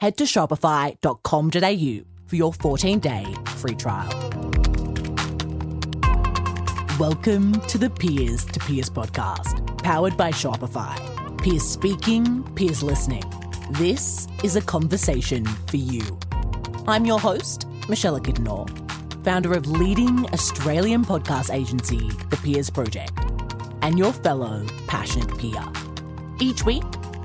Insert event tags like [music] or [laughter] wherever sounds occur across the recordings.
head to shopify.com.au for your 14 day free trial. Welcome to the Peers to Peers podcast, powered by Shopify. Peers speaking, peers listening. This is a conversation for you. I'm your host, Michelle Kidnor, founder of leading Australian podcast agency, The Peers Project, and your fellow passionate peer. Each week,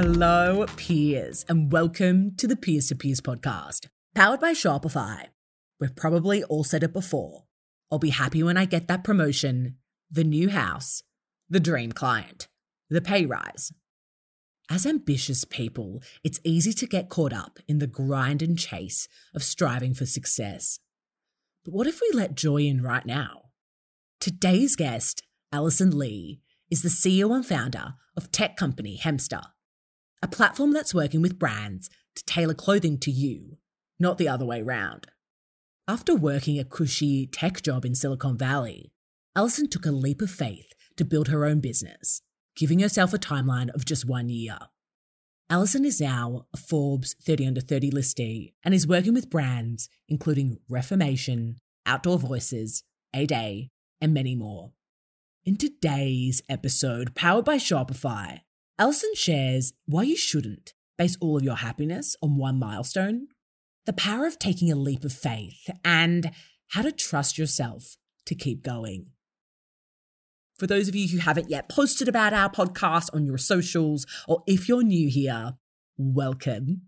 Hello, peers, and welcome to the Peers to Peers podcast, powered by Shopify. We've probably all said it before. I'll be happy when I get that promotion, the new house, the dream client, the pay rise. As ambitious people, it's easy to get caught up in the grind and chase of striving for success. But what if we let joy in right now? Today's guest, Alison Lee, is the CEO and founder of tech company Hemster a platform that's working with brands to tailor clothing to you, not the other way round. After working a cushy tech job in Silicon Valley, Alison took a leap of faith to build her own business, giving herself a timeline of just one year. Alison is now a Forbes 30 under 30 listee and is working with brands including Reformation, Outdoor Voices, A Day, and many more. In today's episode, powered by Shopify, Alison shares why you shouldn't base all of your happiness on one milestone, the power of taking a leap of faith, and how to trust yourself to keep going. For those of you who haven't yet posted about our podcast on your socials, or if you're new here, welcome.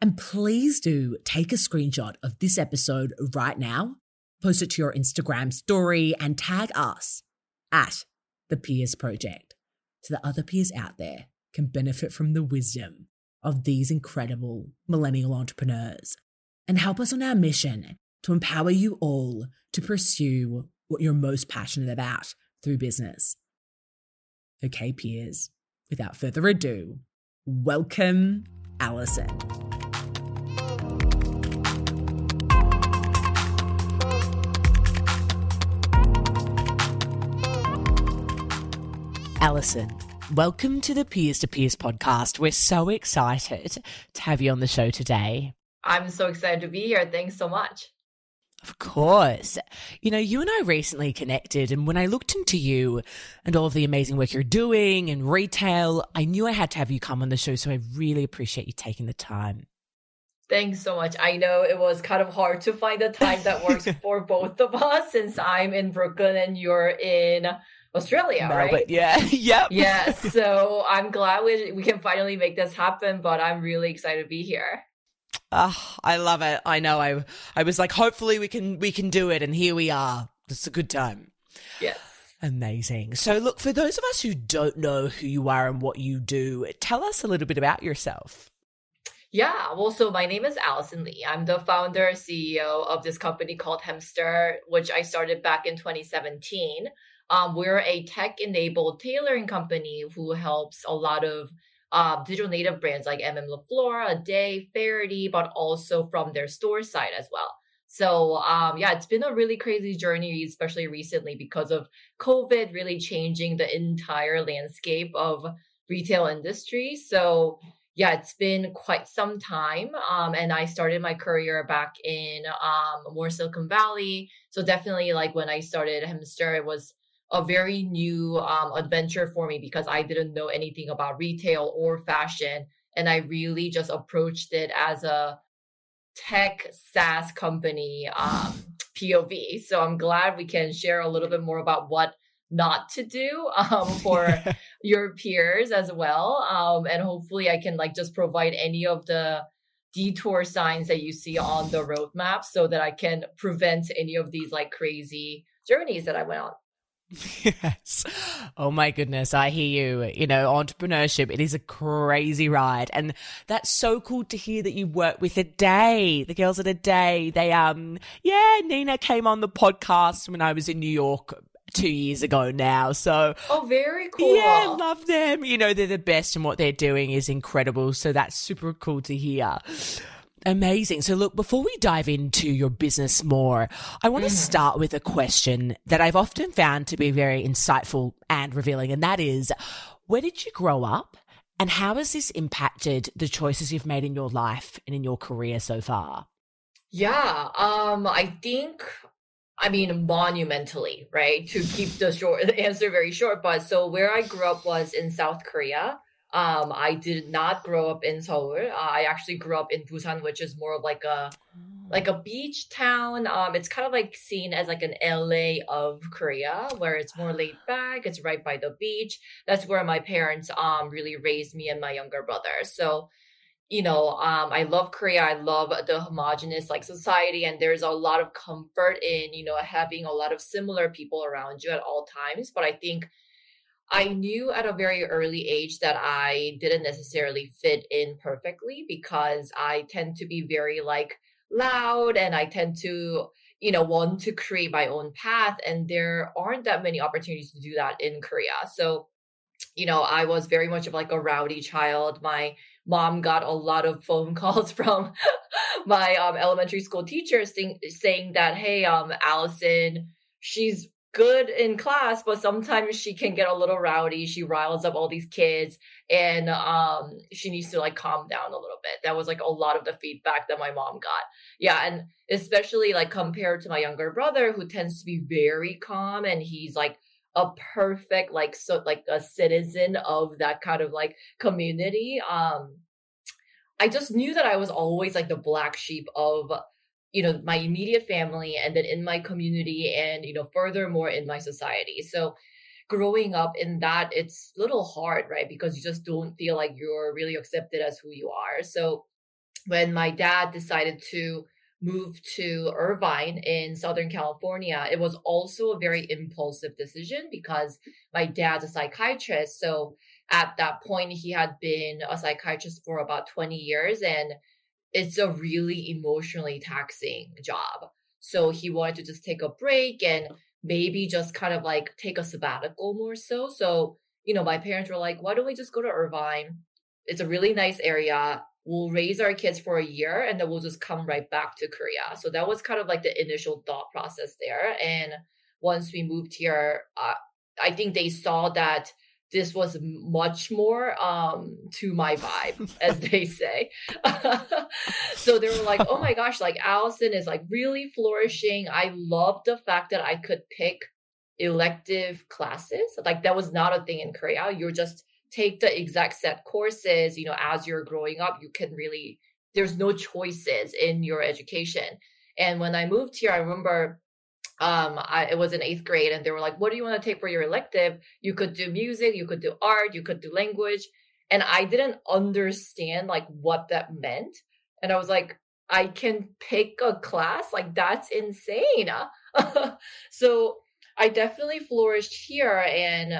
And please do take a screenshot of this episode right now, post it to your Instagram story, and tag us at the Peers Project so that other peers out there can benefit from the wisdom of these incredible millennial entrepreneurs and help us on our mission to empower you all to pursue what you're most passionate about through business. Okay, peers, without further ado, welcome Allison. Alison, Welcome to the Peers to Peers podcast. We're so excited to have you on the show today. I'm so excited to be here. Thanks so much. Of course. You know, you and I recently connected, and when I looked into you and all of the amazing work you're doing in retail, I knew I had to have you come on the show. So I really appreciate you taking the time. Thanks so much. I know it was kind of hard to find a time that works [laughs] for both of us since I'm in Brooklyn and you're in Australia, no, right? But yeah, [laughs] yep. Yeah. So I'm glad we we can finally make this happen, but I'm really excited to be here. Oh, I love it. I know. I I was like, hopefully we can we can do it, and here we are. It's a good time. Yes. Amazing. So, look, for those of us who don't know who you are and what you do, tell us a little bit about yourself. Yeah, well, so my name is Allison Lee. I'm the founder CEO of this company called Hemster, which I started back in 2017. Um, we're a tech enabled tailoring company who helps a lot of uh, digital native brands like MM LaFleur, A Day, Faherty, but also from their store side as well. So um, yeah, it's been a really crazy journey, especially recently because of COVID really changing the entire landscape of retail industry. So yeah, it's been quite some time. Um, and I started my career back in um, more Silicon Valley. So definitely like when I started Hemster, it was a very new um, adventure for me because I didn't know anything about retail or fashion. and I really just approached it as a tech SaaS company um, [sighs] POV. So I'm glad we can share a little bit more about what not to do [laughs] um, for [laughs] your peers as well. Um, and hopefully I can like just provide any of the detour signs that you see on the roadmap so that I can prevent any of these like crazy journeys that I went on. [laughs] Yes. Oh my goodness. I hear you. You know, entrepreneurship, it is a crazy ride. And that's so cool to hear that you work with a day. The girls at a day. They, um, yeah, Nina came on the podcast when I was in New York two years ago now. So, oh, very cool. Yeah, love them. You know, they're the best and what they're doing is incredible. So that's super cool to hear. Amazing. So, look, before we dive into your business more, I want to mm-hmm. start with a question that I've often found to be very insightful and revealing. And that is, where did you grow up? And how has this impacted the choices you've made in your life and in your career so far? Yeah, um, I think I mean, monumentally, right? To keep the short [laughs] the answer very short. But so where I grew up was in South Korea. Um, I did not grow up in Seoul. Uh, I actually grew up in Busan, which is more of like a like a beach town. Um, it's kind of like seen as like an LA of Korea, where it's more laid back. It's right by the beach. That's where my parents um really raised me and my younger brother. So you know, um, I love Korea. I love the homogenous like society, and there's a lot of comfort in you know having a lot of similar people around you at all times. But I think I knew at a very early age that I didn't necessarily fit in perfectly because I tend to be very like loud, and I tend to you know want to create my own path, and there aren't that many opportunities to do that in Korea. So you know, I was very much of like a rowdy child. My mom got a lot of phone [laughs] calls from my um, elementary school teachers saying, saying that, hey, um, Allison, she's good in class, but sometimes she can get a little rowdy. She riles up all these kids and um, she needs to like calm down a little bit. That was like a lot of the feedback that my mom got. Yeah. And especially like compared to my younger brother who tends to be very calm and he's like a perfect like so like a citizen of that kind of like community um i just knew that i was always like the black sheep of you know my immediate family and then in my community and you know furthermore in my society so growing up in that it's a little hard right because you just don't feel like you're really accepted as who you are so when my dad decided to move to Irvine in Southern California, it was also a very impulsive decision because my dad's a psychiatrist. So at that point, he had been a psychiatrist for about 20 years and it's a really emotionally taxing job. So he wanted to just take a break and maybe just kind of like take a sabbatical more so. So, you know, my parents were like, why don't we just go to Irvine? It's a really nice area we'll raise our kids for a year and then we'll just come right back to Korea. So that was kind of like the initial thought process there. And once we moved here, uh, I think they saw that this was much more um, to my vibe, as they say. [laughs] so they were like, oh my gosh, like Allison is like really flourishing. I love the fact that I could pick elective classes. Like that was not a thing in Korea. You're just take the exact set courses, you know, as you're growing up, you can really, there's no choices in your education. And when I moved here, I remember um I, it was in eighth grade and they were like what do you want to take for your elective? You could do music you could do art you could do language and i didn't understand like what that meant and i was like i can pick a class? Like that's insane. [laughs] So i definitely flourished here and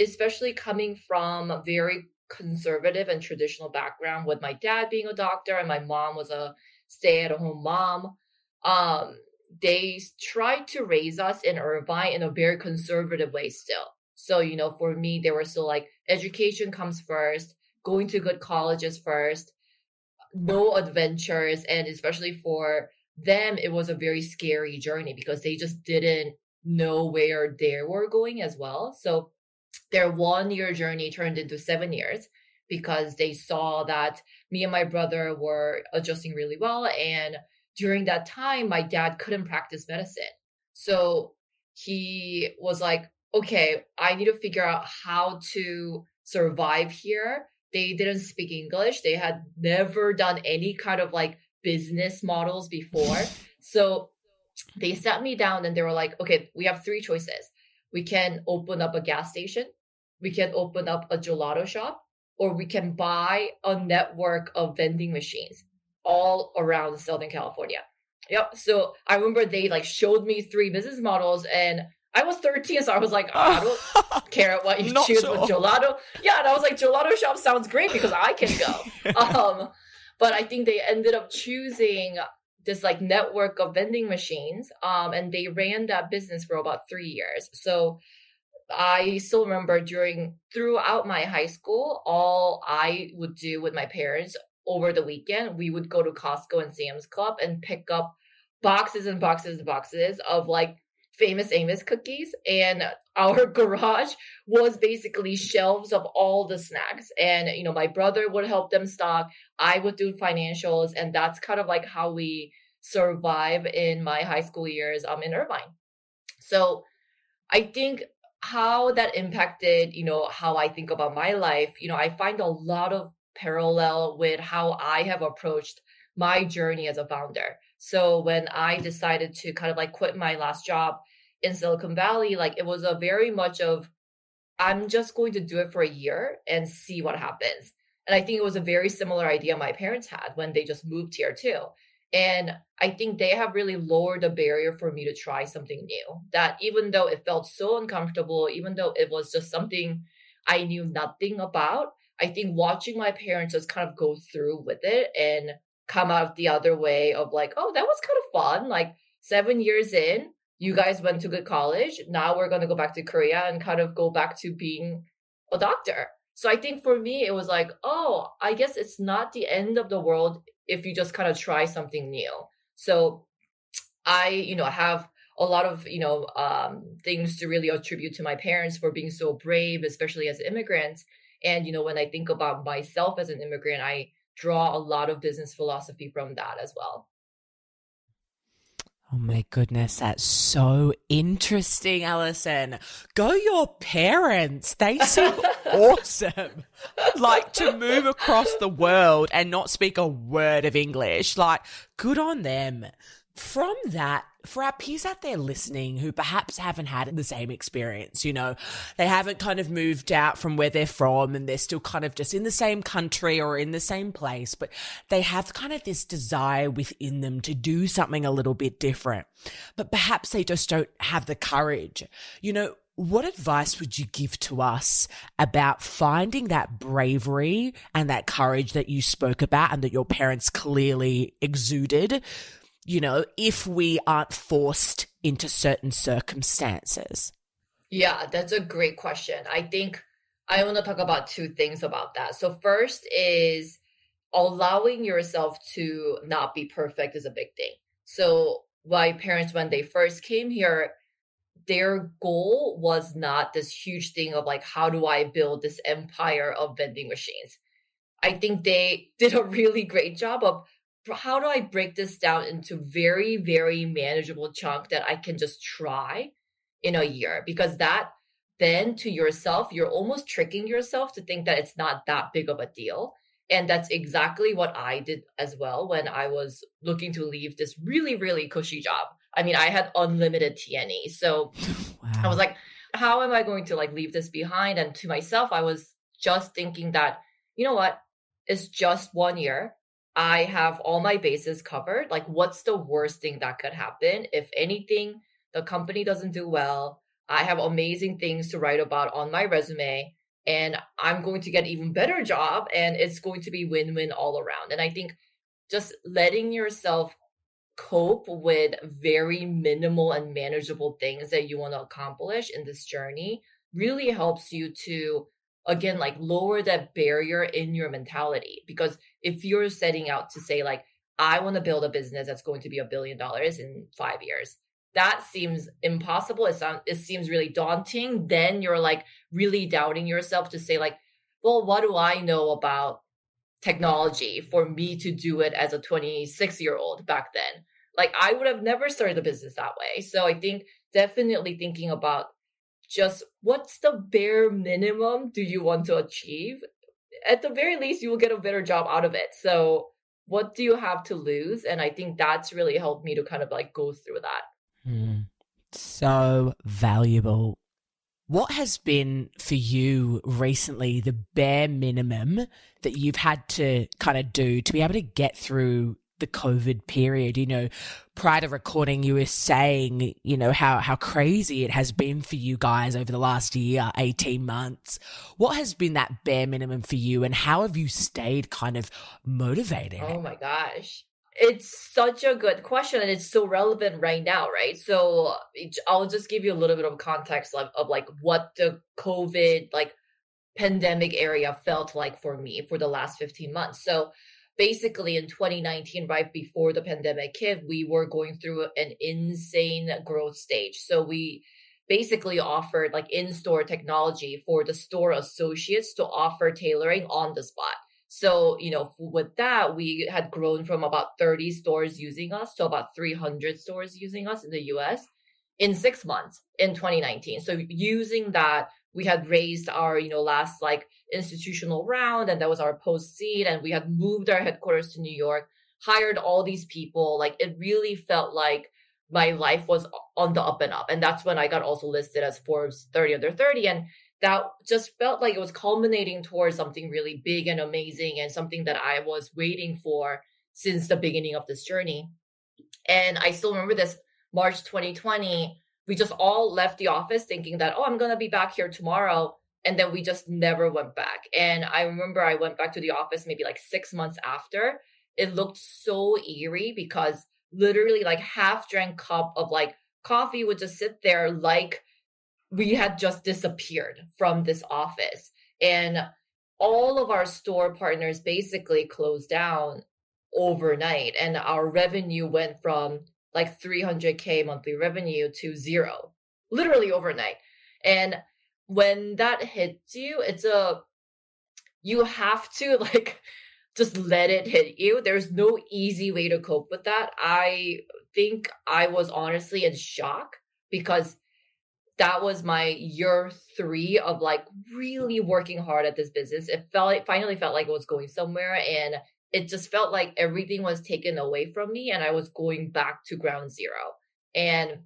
especially coming from a very conservative and traditional background with my dad being a doctor and my mom was a stay-at-home mom um, they tried to raise us in Irvine in a very conservative way still. So, you know, for me, they were still like education comes first, going to good colleges first, no adventures. And especially for them, it was a very scary journey because they just didn't know where they were going as well. So their one year journey turned into seven years because they saw that me and my brother were adjusting really well. And during that time, my dad couldn't practice medicine. So he was like, okay, I need to figure out how to survive here they didn't speak English. They had never done any kind of like business models before. so they sat me down and they were like, okay, we have three choices. We can open up a gas station, we can open up a gelato shop, or we can buy a network of vending machines all around Southern California. Yep. So I remember they like showed me three business models and I was 13, so I was like, oh, I don't [laughs] care what you choose sure. with gelato. Yeah, and I was like, gelato shop sounds great because I can go. [laughs] um, but I think they ended up choosing this like network of vending machines, um, and they ran that business for about three years. So I still remember during throughout my high school, all I would do with my parents over the weekend, we would go to Costco and Sam's Club and pick up boxes and boxes and boxes of like famous Amos cookies. And our [laughs] garage was basically shelves of all the snacks. And, you know, my brother would help them stock. I would do financials. And that's kind of like how we survive in my high school years um, in Irvine. So I think how that impacted, you know, how I think about my life, you know, I find a lot of parallel with how I have approached my journey as a founder. So when I decided to kind of like quit my last job in Silicon Valley, like it was a very much of I'm just going to do it for a year and see what happens. And I think it was a very similar idea my parents had when they just moved here too. And I think they have really lowered the barrier for me to try something new. That even though it felt so uncomfortable, even though it was just something I knew nothing about, I think watching my parents just kind of go through with it and come out the other way of like, oh, that was kind of fun. Like seven years in, you guys went to good college. Now we're going to go back to Korea and kind of go back to being a doctor. So I think for me, it was like, oh, I guess it's not the end of the world if you just kind of try something new. So I, you know, have a lot of, you know, um, things to really attribute to my parents for being so brave, especially as immigrants. And, you know, when I think about myself as an immigrant, I draw a lot of business philosophy from that as well. Oh my goodness, that's so interesting, Allison. Go your parents. They seem [laughs] awesome. Like to move across the world and not speak a word of English. Like, good on them. From that, for our peers out there listening who perhaps haven't had the same experience, you know, they haven't kind of moved out from where they're from and they're still kind of just in the same country or in the same place, but they have kind of this desire within them to do something a little bit different. But perhaps they just don't have the courage. You know, what advice would you give to us about finding that bravery and that courage that you spoke about and that your parents clearly exuded you know, if we aren't forced into certain circumstances? Yeah, that's a great question. I think I want to talk about two things about that. So, first is allowing yourself to not be perfect is a big thing. So, my parents, when they first came here, their goal was not this huge thing of like, how do I build this empire of vending machines? I think they [laughs] did a really great job of how do I break this down into very, very manageable chunk that I can just try in a year? Because that then to yourself, you're almost tricking yourself to think that it's not that big of a deal. And that's exactly what I did as well when I was looking to leave this really, really cushy job. I mean, I had unlimited T&E. So wow. I was like, how am I going to like leave this behind? And to myself, I was just thinking that, you know what? It's just one year. I have all my bases covered. Like, what's the worst thing that could happen? If anything, the company doesn't do well. I have amazing things to write about on my resume, and I'm going to get even better job, and it's going to be win-win all around. And I think just letting yourself cope with very minimal and manageable things that you want to accomplish in this journey really helps you to again like lower that barrier in your mentality because if you're setting out to say like i want to build a business that's going to be a billion dollars in five years that seems impossible. It, sounds, it seems really daunting. Then you're like really doubting yourself to say like well what do i know about technology for me to do it as a 26 year old back then? Like i would have never started a business that way. So i think definitely thinking about just what's the bare minimum do you want to achieve at the very least, you will get a better job out of it. So, what do you have to lose? And I think that's really helped me to kind of like go through that. Mm, so valuable. What has been for you recently the bare minimum that you've had to kind of do to be able to get through the COVID period. You know, prior to recording, you were saying, you know, how, how crazy it has been for you guys over the last year, 18 months. What has been that bare minimum for you and how have you stayed kind of motivated? Oh my gosh. It's such a good question and it's so relevant right now, right? So I'll just give you a little bit of context of, of like what the COVID like pandemic area felt like for me for the last 15 months. So basically in 2019 right before the pandemic hit we were going through an insane growth stage. So we basically offered like in-store technology for the store associates to offer tailoring on the spot. So you know with that we had grown from about 30 stores using us to about 300 stores using us in the us in six months in 2019 so using that we had raised our you know last like institutional round and that was our post seed and we had moved our headquarters to new york hired all these people. Like it really felt like my life was on the up and up and that's when i got also listed as forbes 30 under 30 and that just felt like it was culminating towards something really big and amazing and something that i was waiting for since the beginning of this journey. And i still remember this march 2020 we just all left the office thinking that, oh, I'm going to be back here tomorrow. And then we just never went back. And I remember I went back to the office maybe like six months after. It looked so eerie because literally like half drank cup of like coffee would just sit there like we had just disappeared from this office. And all of our store partners basically closed down overnight and our revenue went from like 300k monthly revenue to zero literally overnight. And when that hits you it's a you have to [laughs] like just let it hit you. There's no easy way to cope with that. I think i was honestly in shock because that was my year three of like really working hard at this business. It felt it finally felt like it was going somewhere and it just felt like everything was taken away from me and I was going back to ground zero. And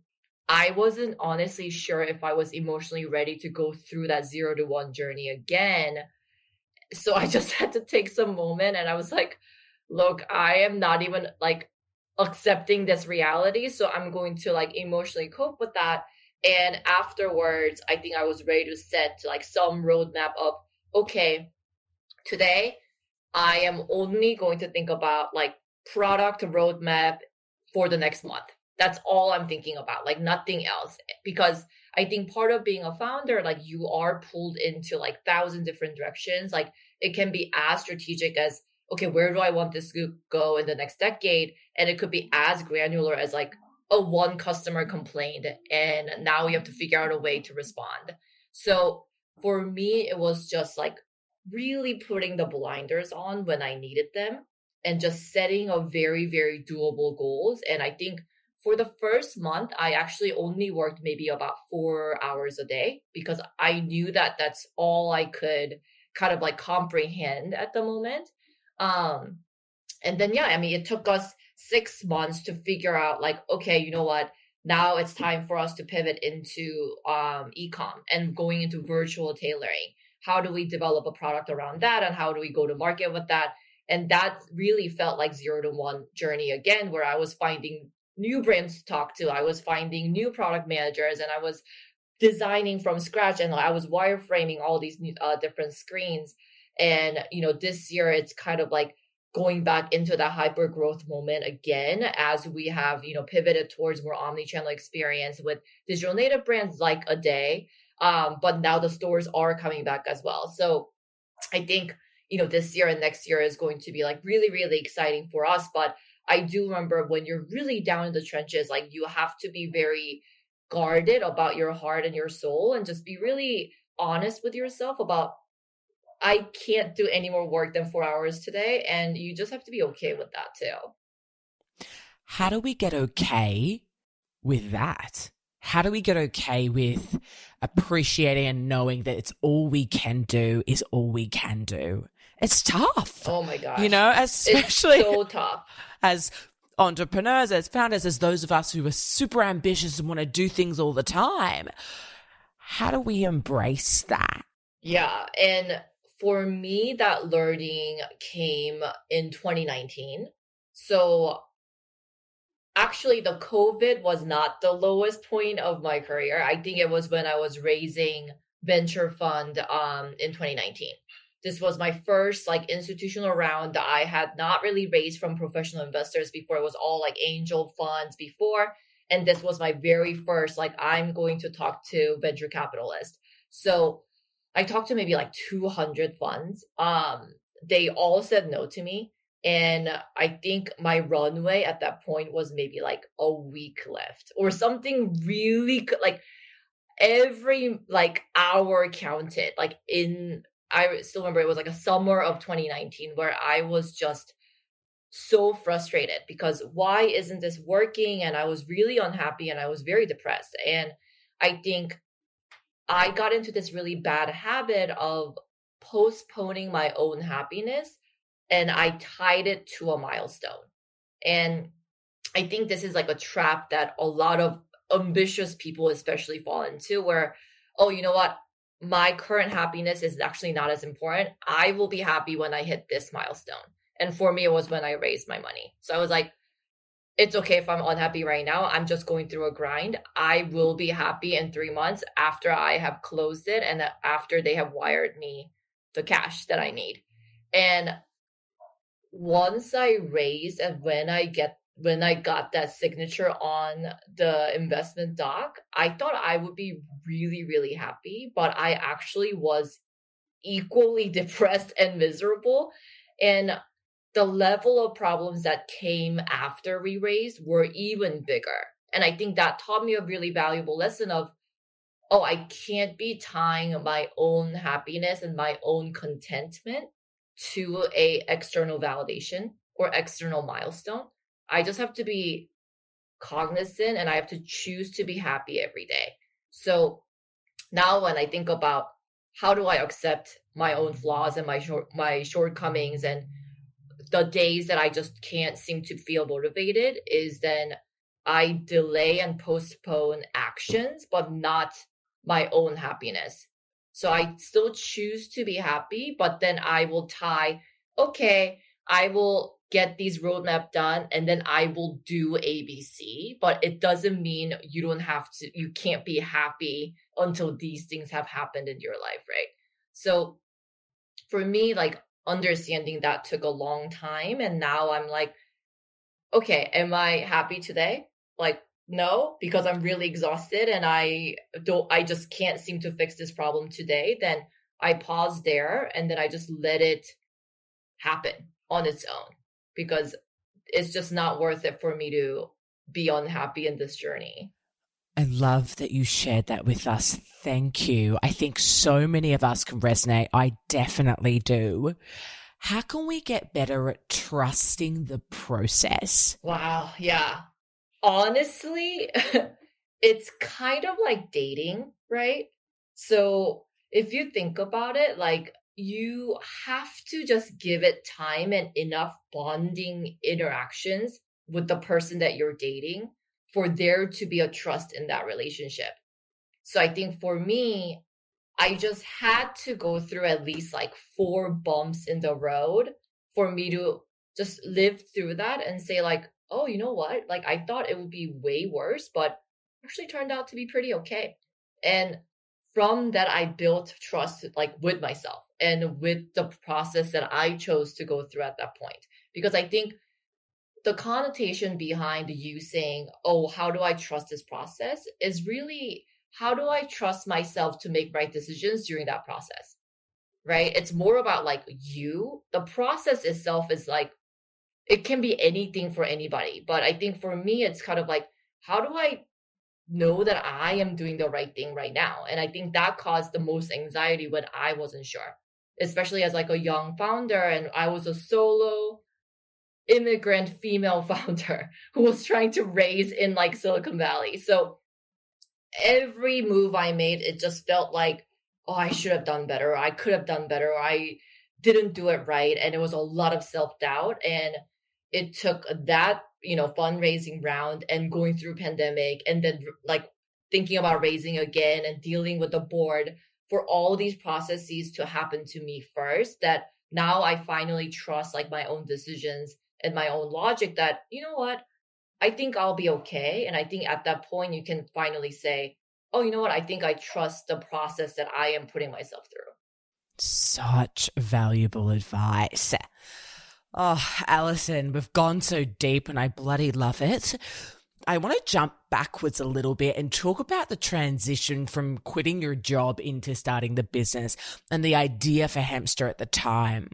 I wasn't honestly sure if I was emotionally ready to go through that zero to one journey again. So I [laughs] just had to take some moment and I was like, look, I am not even like accepting this reality. So I'm going to like emotionally cope with that. And afterwards, I think I was ready to set like some roadmap of, okay, today I am only going to think about like product roadmap for the next month. That's all I'm thinking about, like nothing else. Because I think part of being a founder, like you are pulled into like thousand different directions. Like it can be as strategic as, okay, where do I want this to go in the next decade? And it could be as granular as like, oh, one customer complained and now we have to figure out a way to respond. So for me, it was just like really putting the blinders on when I needed them and just setting a very, very doable goals. And I think for the first month, I actually only worked maybe about four hours a day because I knew that that's all I could kind of like comprehend at the moment. Um, and then, yeah, I mean, it took us six months to figure out like, okay, you know what? Now it's time for us to pivot into um, ecom and going into virtual tailoring how do we develop a product around that and how do we go to market with that? And that really felt like zero to one journey again where i was finding new brands to talk to i was finding new product managers and i was designing from scratch and i was wireframing all these new, uh, different screens. And you know this year it's kind of like going back into that hyper growth moment again as we have you know pivoted towards more omni-channel experience with digital native brands like a day um, but now the stores are coming back as well. So I think, you know, this year and next year is going to be like really, really exciting for us. But I do remember when you're really down in the trenches, like you have to be very guarded about your heart and your soul and just be really honest with yourself about I can't do any more work than four hours today. And you just have to be okay with that too. How do we get okay with that? How do we get okay with appreciating and knowing that it's all we can do is all we can do it's tough. Oh my gosh. You know, especially it's so tough. as entrepreneurs, as founders, as those of us who are super ambitious and want to do things all the time. How do we embrace that? Yeah. And for me, that learning came in 2019. So actually, the COVID was not the lowest point of my career. I think it was when I was raising venture fund um, in 2019. This was my first like institutional round that I had not really raised from professional investors before. It was all like angel funds before. And this was my very first, like, I'm going to talk to venture capitalists. So I talked to maybe like 200 funds. Um, they all said no to me. And I think my runway at that point was maybe like a week left or something really like every like hour counted. Like in, I still remember it was like a summer of 2019 where I was just so frustrated because why isn't this working? And I was really unhappy and I was very depressed. And I think I got into this really bad habit of postponing my own happiness and I tied it to a milestone. And I think this is like a trap that a lot of ambitious people especially fall into where oh you know what my current happiness is actually not as important. I will be happy when I hit this milestone. And for me it was when I raised my money. So I was like it's okay if I'm unhappy right now. I'm just going through a grind. I will be happy in three months after I have closed it and after they have wired me the cash that I need. And once I raised and when I get when I got that signature on the investment doc, I thought I would be really, really happy, but I actually was equally [laughs] depressed and miserable. And the level of problems that came after we raised were even bigger. And I think that taught me a really valuable lesson of, oh, I can't be tying my own happiness and my own contentment to a external validation or external milestone. I just have to be cognizant and I have to choose to be happy every day. So now when I think about how do I accept my own flaws and my short my shortcomings and the days that I just can't seem to feel motivated is then I delay and postpone actions, but not my own happiness. So I still choose to be happy, but then I will tie, okay, I will get these roadmap done and then I will do ABC. But it doesn't mean you don't have to, you can't be happy until these things have happened in your life, right? So for me, like understanding that took a long time. And now I'm like, okay, am I happy today? Like, no, because I'm really exhausted and I don't, I just can't seem to fix this problem today. Then I pause there and then I just let it happen on its own because it's just not worth it for me to be unhappy in this journey. I love that you shared that with us. Thank you. I think so many of us can resonate. I definitely do. How can we get better at trusting the process? Wow. Yeah. Honestly, [laughs] it's kind of like dating, right? So if you think about it, like you have to just give it time and enough bonding interactions with the person that you're dating for there to be a trust in that relationship. So I think for me, I just had to go through at least like four bumps in the road for me to just live through that and say like, oh, you know what? Like I thought it would be way worse, but actually turned out to be pretty okay. And from that I built trust like with myself and with the process that I chose to go through at that point. Because I think the connotation behind you saying, oh, how do I trust this process is really how do I trust myself to make right decisions during that process? Right? It's more about like you. The process itself is like, it can be anything for anybody. But I think for me, it's kind of like, how do I know that I am doing the right thing right now? And I think that caused the most anxiety when I wasn't sure, especially as like a young founder and I was a solo immigrant female [laughs] founder who was trying to raise in like Silicon Valley. So every move I made, it just felt like, oh, I should have done better. I could have done better. I didn't do it right and it was a lot of self-doubt and it took that you know fundraising round and going through pandemic and then like thinking about raising again and dealing with the board for all these processes to happen to me first that now i finally trust like my own decisions and my own logic that you know what? I think i'll be okay. And i think at that point you can finally say oh you know what? I think i trust the process that i am putting myself through. Such valuable advice Oh, Alison, we've gone so deep and I bloody love it. I want to jump backwards a little bit and talk about the transition from quitting your job into starting the business and the idea for Hemster at the time.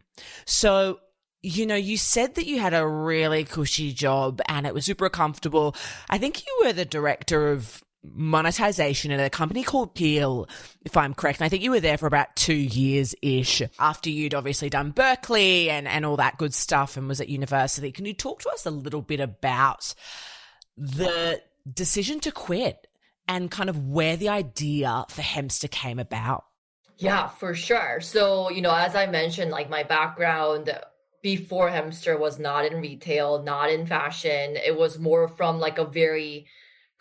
So, you know, you said that you had a really cushy job and it was super comfortable. I think you were the director of monetization at a company called Peel, if I'm correct. And I think you were there for about two years ish after you'd obviously done Berkeley and, and all that good stuff and was at university. Can you talk to us a little bit about the decision to quit and kind of where the idea for Hemster came about? Yeah, for sure. So, you know, as I mentioned, like my background before Hemster was not in retail, not in fashion. It was more from like a very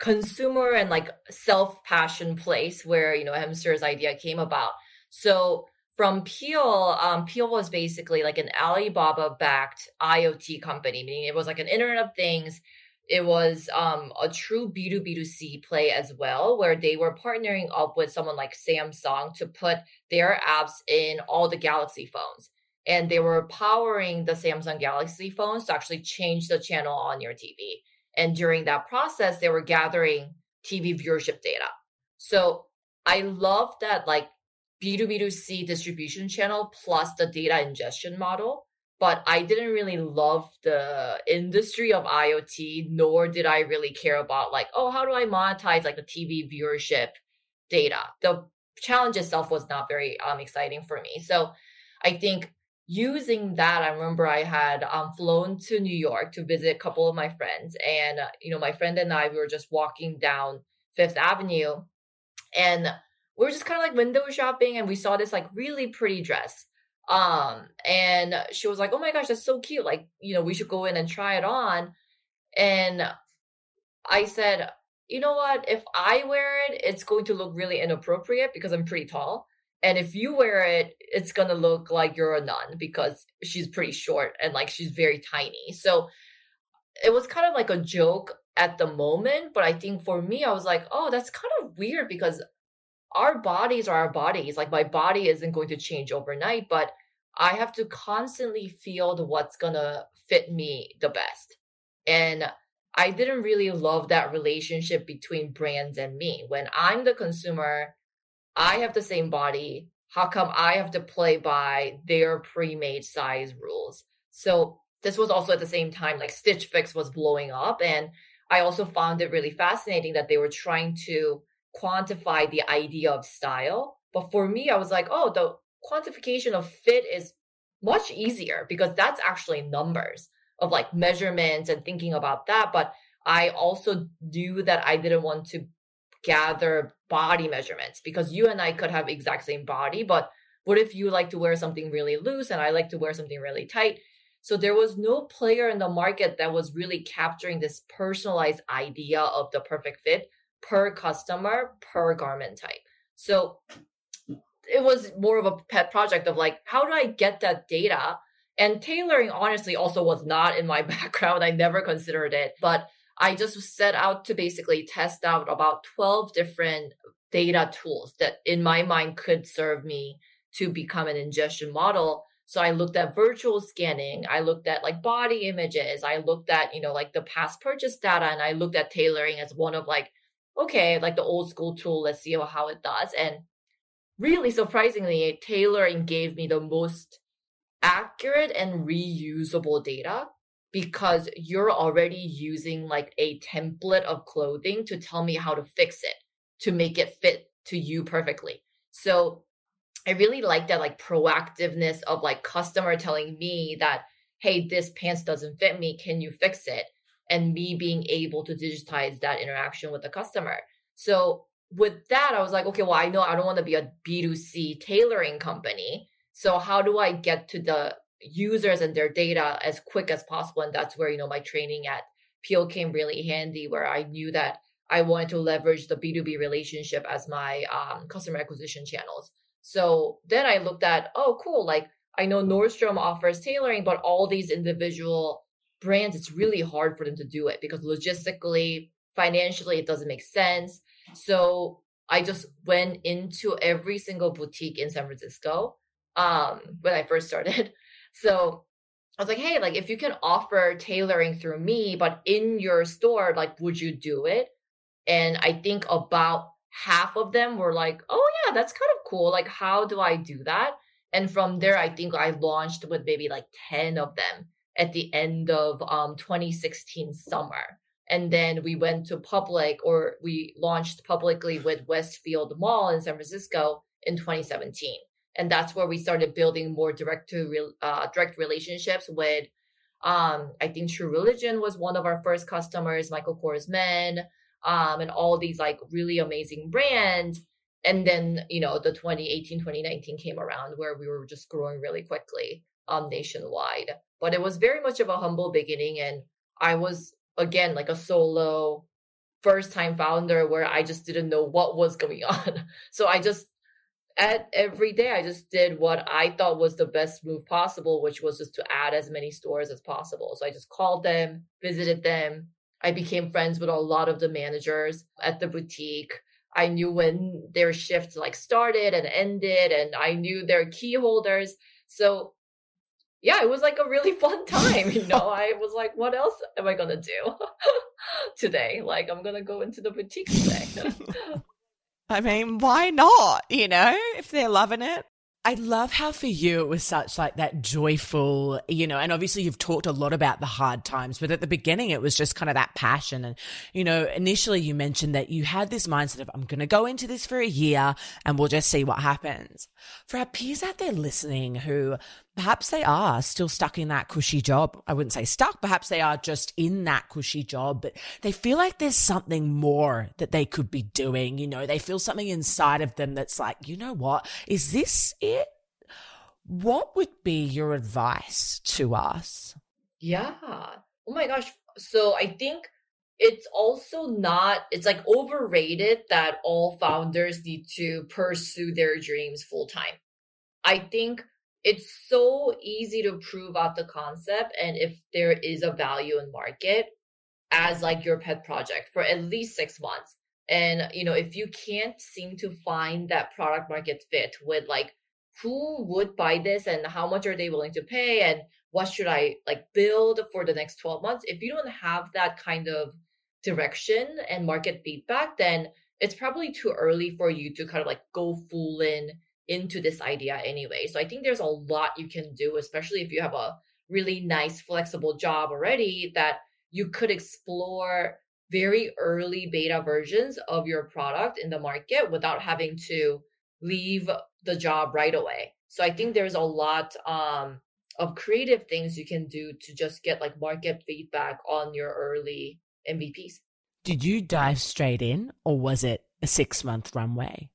consumer and like self passion place where you know Hemster's idea came about. So from Peel, um, Peel was basically like an Alibaba backed IoT company, meaning it was like an Internet of Things. It was um, a true B2B2C play as well, where they were partnering up with someone like Samsung to put their apps in all the Galaxy phones. And they were powering the Samsung Galaxy phones to actually change the channel on your TV. And during that process, they were gathering TV viewership data. So I love that like B2B2C distribution channel plus the data ingestion model. But I didn't really love the industry of IoT, nor did I really care about like, oh, how do I monetize like the TV viewership data? The challenge itself was not very um, exciting for me. So I think using that, I remember I had um, flown to New York to visit a couple of my friends. And, uh, you know, my friend and I, we were just walking down Fifth Avenue and we were just kind of like window shopping and we saw this like really pretty dress. Um, and she was like, oh my gosh, that's so cute. Like, you know, we should go in and try it on. And I said, you know what? If I wear it, it's going to look really inappropriate because I'm pretty tall. And if you wear it, it's gonna look like you're a nun because she's pretty short and like she's very tiny. So it was kind of like a joke at the moment, but I think for me, I was like, oh, that's kind of weird because our bodies are our bodies. Like my body isn't going to change overnight, but I have to constantly feel what's gonna fit me the best. And I didn't really love that relationship between brands and me. When I'm the consumer, I have the same body. How come I have to play by their pre-made size rules? So this was also at the same time like Stitch Fix was blowing up. And I also found it really fascinating that they were trying to quantify the idea of style. But for me, I was like, oh, the quantification of fit is much easier because that's actually numbers of like measurements and thinking about that. But I also knew that I didn't want to gather body measurements because you and I could have exact same body, but what if you like to wear something really loose and I like to wear something really tight? So there was no player in the market that was really capturing this personalized idea of the perfect fit per customer, per garment type. So it was more of a pet project of like, how do I get that data? And tailoring honestly also was not in my [laughs] background. I never considered it, but I just set out to basically test out about 12 different data tools that in my mind could serve me to become an ingestion model. So I looked at virtual scanning, I looked at like body images, I looked at, you know, like the past purchase data, and I looked at tailoring as one of like, okay, like the old school tool, let's see how it does. And really surprisingly, tailoring gave me the most accurate and reusable data because you're already using like a template of clothing to tell me how to fix it to make it fit to you perfectly. So I really like that like proactiveness of like customer telling me that hey this pants doesn't fit me can you fix it and me being able to digitize that interaction with the customer. So with that I was like okay well I know I don't want to be a B2C tailoring company So how do I get to the users and their data as quick as possible? And that's where, you know, my training at Peel came really handy, where I knew that I wanted to leverage the B2B relationship as my um, customer acquisition channels. So then I looked at, oh, cool. Like I know Nordstrom offers tailoring, but all these individual brands, it's really hard for them to do it because logistically, financially, it doesn't make sense. So I just went into every single boutique in San Francisco um, when I first started. So I was like, hey, like if you can offer tailoring through me, but in your store, like, would you do it? And I think about half of them were like, oh, yeah, that's kind of cool. Like, how do I do that? And from there, I think I launched with maybe like 10 of them at the end of um, 2016 summer. And then we went to public or we launched publicly with Westfield Mall in San Francisco in 2017. And that's where we started building more direct to real, uh, direct relationships with, um, I think True Religion was one of our first customers, Michael Kors Men, um, and all these like really amazing brands. And then, you know, the 2018, 2019 came around where we were just growing really quickly um, nationwide. But it was very much of a humble beginning. And I was, again, like a solo first time founder where I just didn't know what was going [laughs] on. So I just, at every day, I just did what I thought was the best move possible, which was just to add as many stores as possible. So I just called them, visited them, I became friends with a lot of the managers at the boutique. I knew when their shift like started and ended, and I knew their key holders. So yeah, it was like a really [laughs] fun time. You know, I was like, what else am I gonna do [laughs] today? Like, I'm gonna go into the boutique today. [laughs] I mean, why not? You know, if they're loving it. I love how for you it was such like that joyful, you know, and obviously you've talked a lot about the hard times, but at the beginning it was just kind of that passion. And, you know, initially you mentioned that you had this mindset of, I'm going to go into this for a year and we'll just see what happens. For our peers out there listening who perhaps they are still stuck in that cushy job. I wouldn't say stuck, perhaps they are just in that cushy job, but they feel like there's something more that they could be doing. You know, they feel something inside of them that's like, you know what? Is this it? What would be your advice to us? Yeah. Oh my gosh. So I think it's also not it's like overrated that all founders need to pursue their dreams full time. I think it's so easy to prove out the concept and if there is a value in market as like your pet project for at least six months. And you know if you can't seem to find that product market fit with like who would buy this and how much are they willing to pay and what should i like build for the next 12 months if you don't have that kind of direction and market feedback then it's probably too early for you to kind of like go full in into this idea anyway. So I think there's a lot you can do, especially if you have a really nice, flexible job already, that you could explore very early beta versions of your product in the market without having to leave the job right away. So I think there's a lot um, of creative things you can do to just get like market feedback on your early MVPs. Did you dive straight in or was it a six month runway?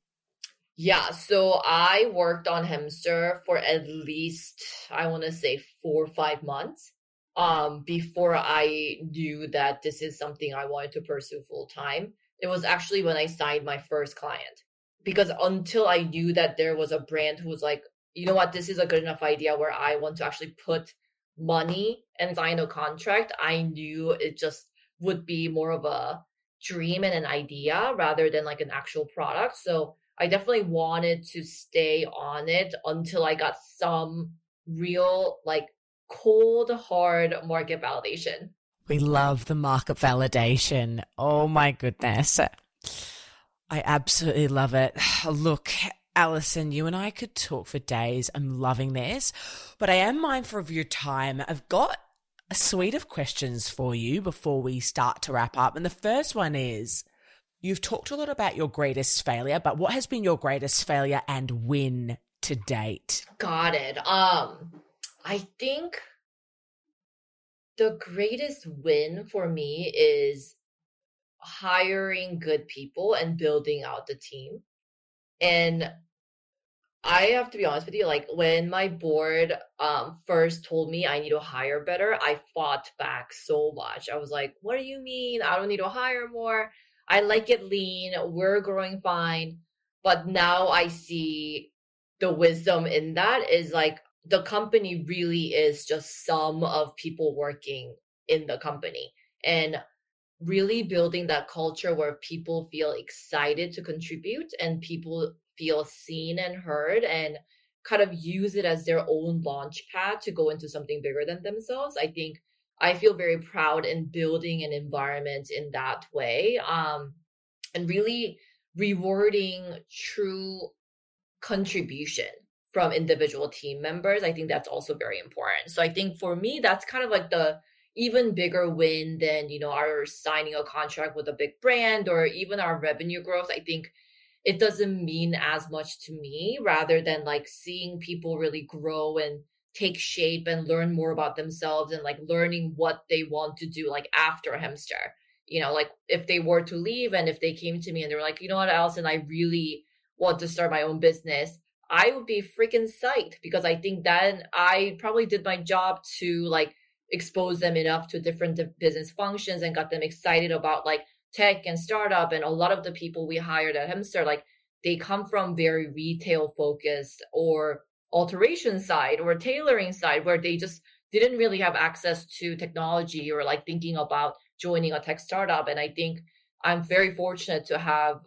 Yeah, so I worked on Hemster for at least I want to say 4 or 5 months um before I knew that this is something I wanted to pursue full time. It was actually when I signed my first client. Because until I knew that there was a brand who was like, you know what, this is a good enough idea where I want to actually put money and sign a contract, I knew it just would be more of a dream and an idea rather than like an actual product. So I definitely wanted to stay on it until I got some real, like, cold, hard market validation. We love the market validation. Oh my goodness. I absolutely love it. [sighs] Look, Allison, you and I could talk for days. I'm loving this, but I am mindful of your time. I've got a suite of questions for you before we start to wrap up. And the first one is You've talked a lot about your greatest failure, but what has been your greatest failure and win to date? Got it. Um, I think the greatest win for me is hiring good people and building out the team. And I have to be honest with you, like when my board um first told me I need to hire better, I fought back so much. I was like, what do you mean? I don't need to hire more. I like it lean. We're growing fine. But now I see the wisdom in that is like the company really is just sum of people working in the company and really building that culture where people feel excited to contribute and people feel seen and heard and kind of use it as their own launch pad to go into something bigger than themselves. I think I feel very proud in building an environment in that way. Um, and really rewarding true contribution from individual team members. I think that's also very important. So I think for me, that's kind of like the even bigger win than, you know, our signing a contract with a big brand or even our revenue growth. I think it doesn't mean as much to me rather than like seeing people really grow and take shape and learn more about themselves and like learning what they want to do like after Hemster. You know, like if they were to leave and if they came to me and they were like, you know what, Allison, I really want to start my own business, I would be freaking psyched because I think then I probably did my job to like expose them enough to different business functions and got them excited about like tech and startup and a lot of the people we hired at Hemster like they come from very retail focused or alteration side or tailoring side where they just didn't really have access to technology or like thinking about joining a tech startup. And I think I'm very fortunate to have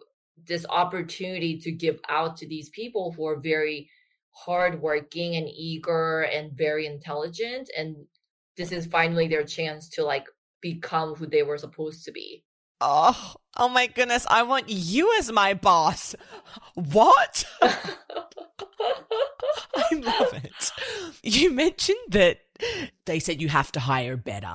this opportunity to give out to these people who are very hardworking and eager and very intelligent. And this is finally their chance to like become who they were supposed to be Oh, oh my goodness. I want you as my boss. What? [laughs] [laughs] I love it. You mentioned that [laughs] they said you have to hire better.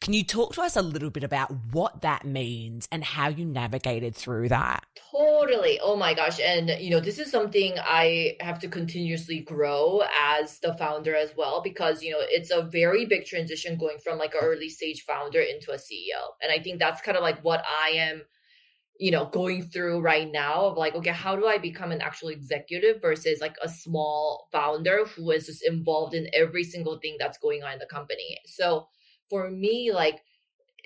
Can you talk to us a little bit about what that means and how you navigated through that? Totally. Oh my gosh. And, you know, this is something I have to continuously grow as the founder as well, because, you know, it's a very big transition going from like an early stage founder into a CEO. And I think that's kind of like what I am you know going through right now of like okay how do i become an actual executive versus like a small founder who is just involved in every single thing that's going on in the company? So for me like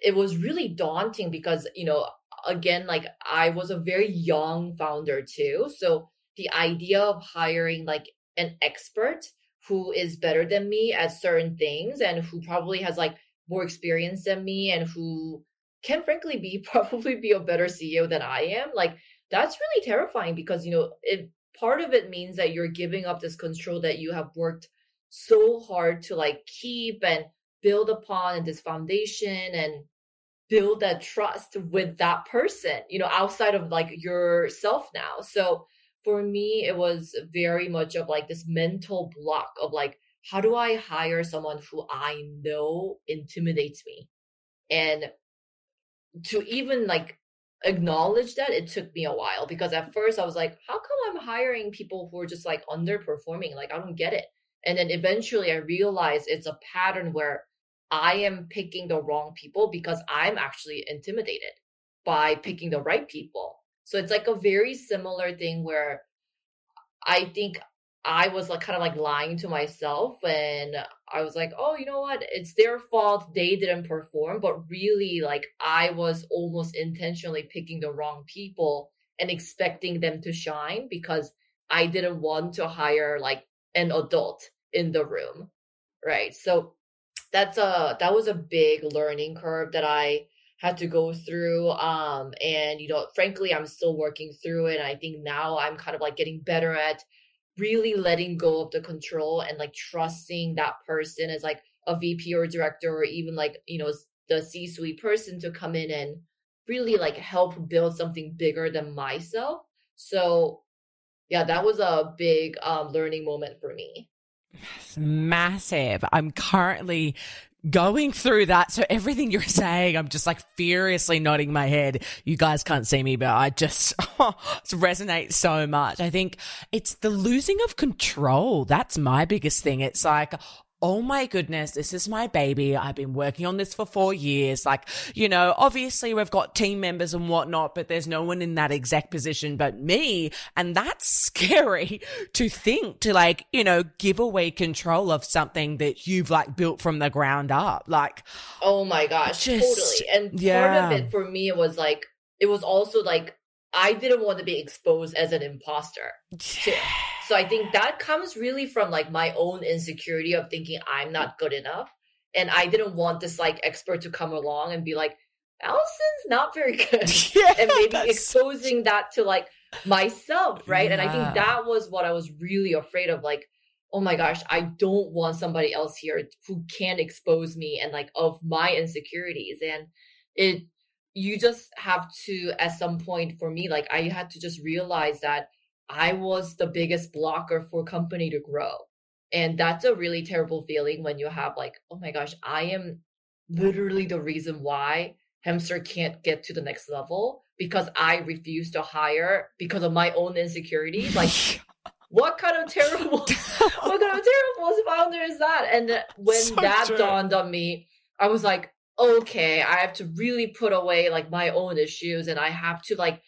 it was really daunting because you know again like i was a very young founder too. So the idea of hiring like an expert who is better than me at certain things and who probably has like more experience than me and who can frankly be [laughs] probably be a better ceo than i am like that's really terrifying because you know it part of it means that you're giving up this control that you have worked so hard to like keep and build upon and this foundation and build that trust with that person, you know, outside of like yourself now. So for me, it was very much of like this mental block of like, how do I hire someone who I know intimidates me? And to even like acknowledge that, it took me a while because at first I was like, how come I'm hiring people who are just like underperforming? Like, I don't get it. And then eventually I realized it's a pattern where I am picking the wrong people because I'm actually intimidated by picking the right people. So it's like a very similar thing where I think I was like kind of like lying to myself and I was like, oh, you know what? It's their fault. They didn't perform. But really, like, I was almost intentionally picking the wrong people and expecting them to shine because I didn't want to hire like an adult in the room. Right. So that's a that was a big learning curve that I had to go through um and you know frankly I'm still working through it I think now I'm kind of like getting better at really letting go of the control and like trusting that person as like a VP or director or even like you know the C-suite person to come in and really like help build something bigger than myself so yeah that was a big um learning moment for me massive. I'm currently going through that. So everything you're saying, I'm just like furiously nodding my head. You guys can't see me, but I just [laughs] resonate so much. I think it's the losing of control. That's my biggest thing. It's like, oh my goodness, this is my baby. I've been working on this for four years. Like, you know, obviously we've got team members and whatnot, but there's no one in that exact position but me. And that's [laughs] scary to think to like, you know, give away control of something that you've like built from the ground up. Like, oh my gosh, just, totally. And yeah. part of it for me, it was like, it was also like, I didn't want to be exposed as an imposter. Too. So I think that comes really from like my own insecurity of thinking I'm not good enough. And I didn't want this like expert to come along and be like, Allison's not very [laughs] good. [laughs] Yeah, and maybe exposing that to like myself, right? Yeah. And I think that was what I was really afraid of. Like, oh my gosh, I don't want somebody else here who can expose me and like of my insecurities. And it, you just have to, at some point for me, like I had to just realize that I was the biggest blocker for company to grow. And that's a really terrible feeling when you have like, oh my gosh, I am literally the reason why Hemster can't get to the next level because I refuse to hire because of my own insecurities. Like, [laughs] what kind of terrible, [laughs] what kind of terrible founder is that? And when so that true. dawned on me, I was like, okay, I have to really put away like my own issues and I have to like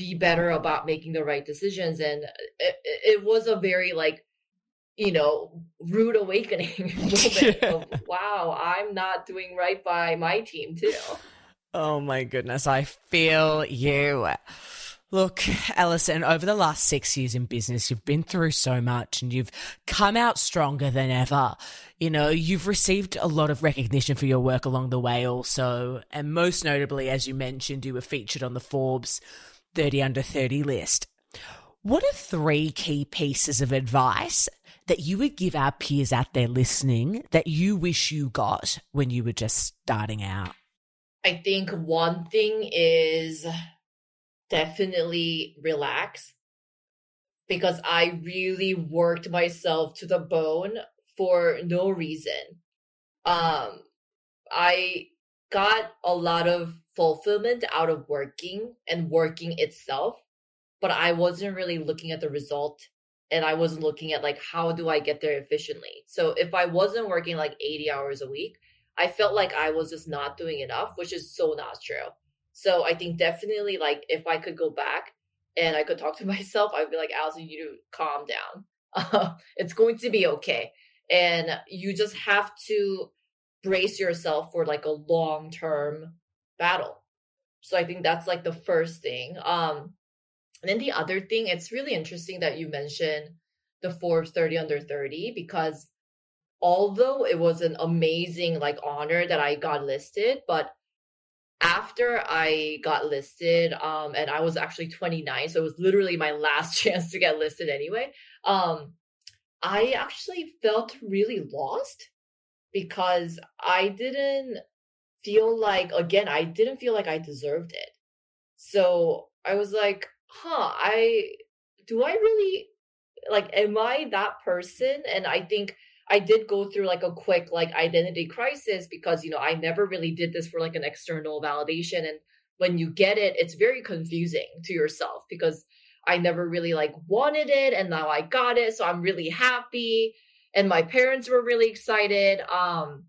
be better about making the right decisions and uh, it, it was a very like you know rude awakening [laughs] [laughs] moment of wow i'm not doing right by my team too oh my goodness i feel you Look, Allison, over the last six years in business, you've been through so much and you've come out stronger than ever. You know, you've received a lot of recognition for your work along the way, also. And most notably, as you mentioned, you were featured on the Forbes 30 under 30 list. What are three key pieces of advice that you would give our peers out there listening that you wish you got when you were just starting out? I think one thing is definitely relax because I really worked myself to the bone for no reason. Um, I got a lot of fulfillment out of working and working itself, but I wasn't really looking at the result and I wasn't looking at like how do I get there efficiently. So if I wasn't working like 80 hours a week, I felt like I was just not doing enough, which is so not true. So I think definitely like if I could go back and I could talk to [laughs] myself, I'd be like, Allison, you need to calm down. [laughs] It's going to be okay. And you just have to brace yourself for like a long term battle. So I think that's like the first thing. Um, and then the other thing, it's really interesting that you mentioned the Forbes 30 under 30 because although it was an amazing like honor that I got listed, but after I got listed, um, and I was actually 29, so it was literally my last [laughs] chance to get listed anyway. Um, I actually felt really lost because I didn't feel like again i didn't feel like i deserved it. So i was like huh i do i really like am i that person? And i think i did go through like a quick like identity crisis because you know i never really did this for like an external validation. And when you get it it's very confusing to yourself because i never really like wanted it and now i got it so i'm really happy. And my parents were really excited. Um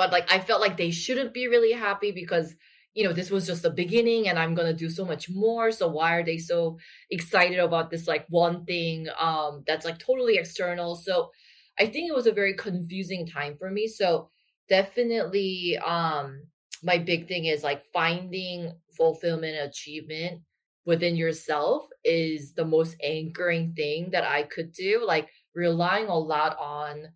but like I felt like they shouldn't be really happy because you know this was just the beginning and I'm gonna do so much more. So why are they so excited about this like one thing um that's like totally external? So I think it was a very confusing time for me. So definitely um my big thing is like finding fulfillment achievement within yourself is the most anchoring thing that I could do. Like relying a lot on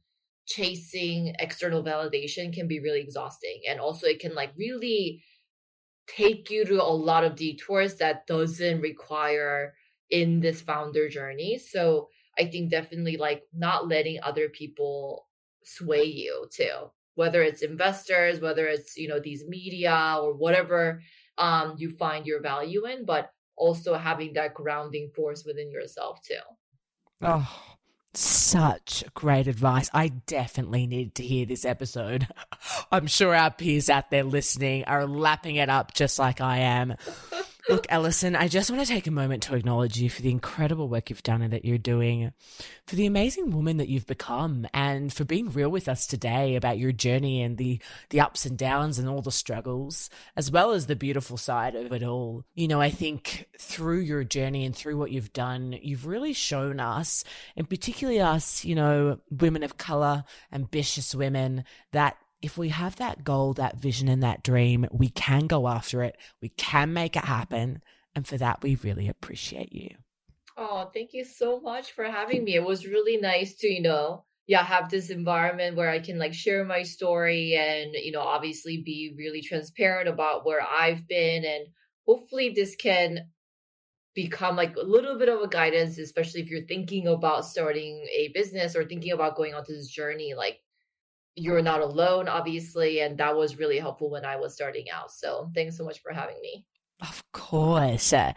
chasing external validation can be really exhausting and also it can like really take you to a lot of detours that doesn't require in this founder journey. So i think definitely like not letting other people sway you too whether it's investors whether it's you know these media or whatever um you find your value in but also having that grounding force within yourself too. Oh such great advice. I definitely need to hear this episode. [laughs] I'm sure our peers out there listening are lapping it up just like I am. [laughs] Look, Alison, I just want to take a moment to acknowledge you for the incredible work you've done and that you're doing, for the amazing woman that you've become, and for being real with us today about your journey and the, the ups and downs and all the struggles, as well as the beautiful side of it all. You know, I think through your journey and through what you've done, you've really shown us, and particularly us, you know, women of color, ambitious women, that if we have that goal, that vision, and that dream, we can go after it. We can make it happen. And for that, we really appreciate you. Oh, thank you so much for having me. It was really nice to, you know, yeah, have this environment where I can like share my story and, you know, obviously be really transparent about where I've been. And hopefully this can become like a little bit of a guidance, especially if you're thinking about starting a business or thinking about going on this journey. Like, you're not alone, obviously. And that was really helpful when I was starting out. So thanks so much for having me. Of course. Uh,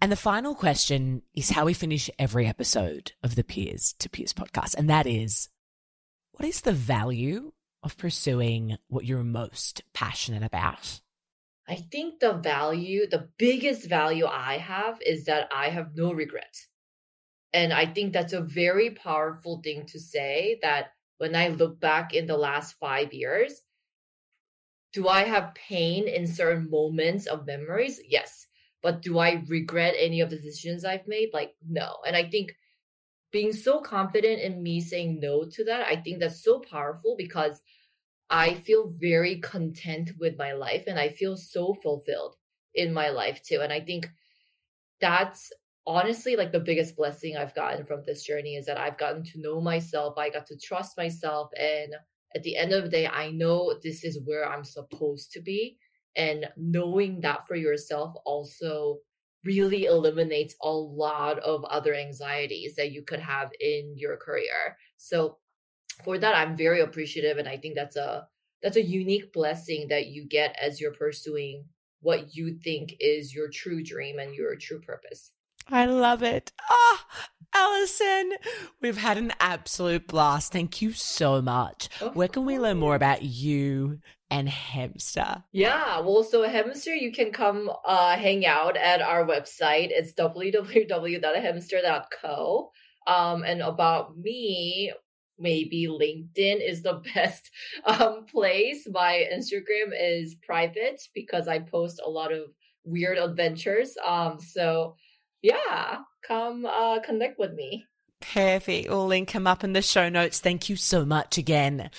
and the final question is how we finish every episode of the Peers to Peers podcast. And that is what is the value of pursuing what you're most passionate about? I think the value, the biggest value I have is that I have no regret. And I think that's a very powerful thing to say that when I look back in the last five years, do I have pain in certain moments of memories? Yes. But do I regret any of the decisions I've made? Like, no. And I think being so confident in me saying no to that, I think that's so powerful because I feel very content with my life and I feel so fulfilled in my life too. And I think that's honestly like the biggest blessing I've gotten from this journey is that I've gotten to know myself. I got to trust myself. And at the end of the day, I know this is where I'm supposed to be. And knowing that for yourself also really eliminates a lot of other anxieties that you could have in your career. So for that, I'm very appreciative. And I think that's a that's a unique blessing that you get as you're pursuing what you think is your true dream and your true purpose. I love it. Ah, oh, Alison, we've had an absolute blast. Thank you so much. Of Where can course. we learn more about you and Hemster? Yeah, well, so Hemster, you can come uh, hang out at our website. It's www.hemster.co. Um, and about me, maybe LinkedIn is the [laughs] best um, place. My Instagram is private because I post a lot of weird adventures. Um, so yeah, come uh, connect with me. Perfect. We'll link him up in the show notes. Thank you so much again.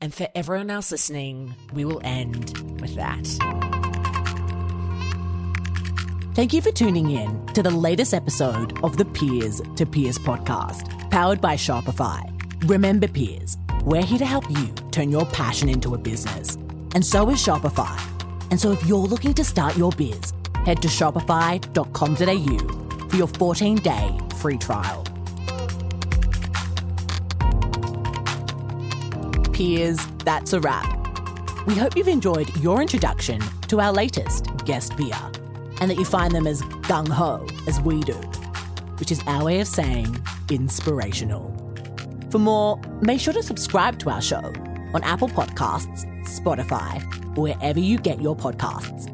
And for everyone else listening, we will end with that. Thank you for tuning in to the latest episode of the Peers to Peers podcast, powered by Shopify. Remember, peers, we're here to help you turn your passion into a business. And so is Shopify. And so if you're looking to start your biz, head to shopify.com.au for your 14 day free trial. Peers, that's a wrap. We hope you've enjoyed your introduction to our latest guest beer and that you find them as gung ho as we do, which is our way of saying inspirational. For more, make sure to subscribe to our show on Apple Podcasts, Spotify, wherever you get your podcasts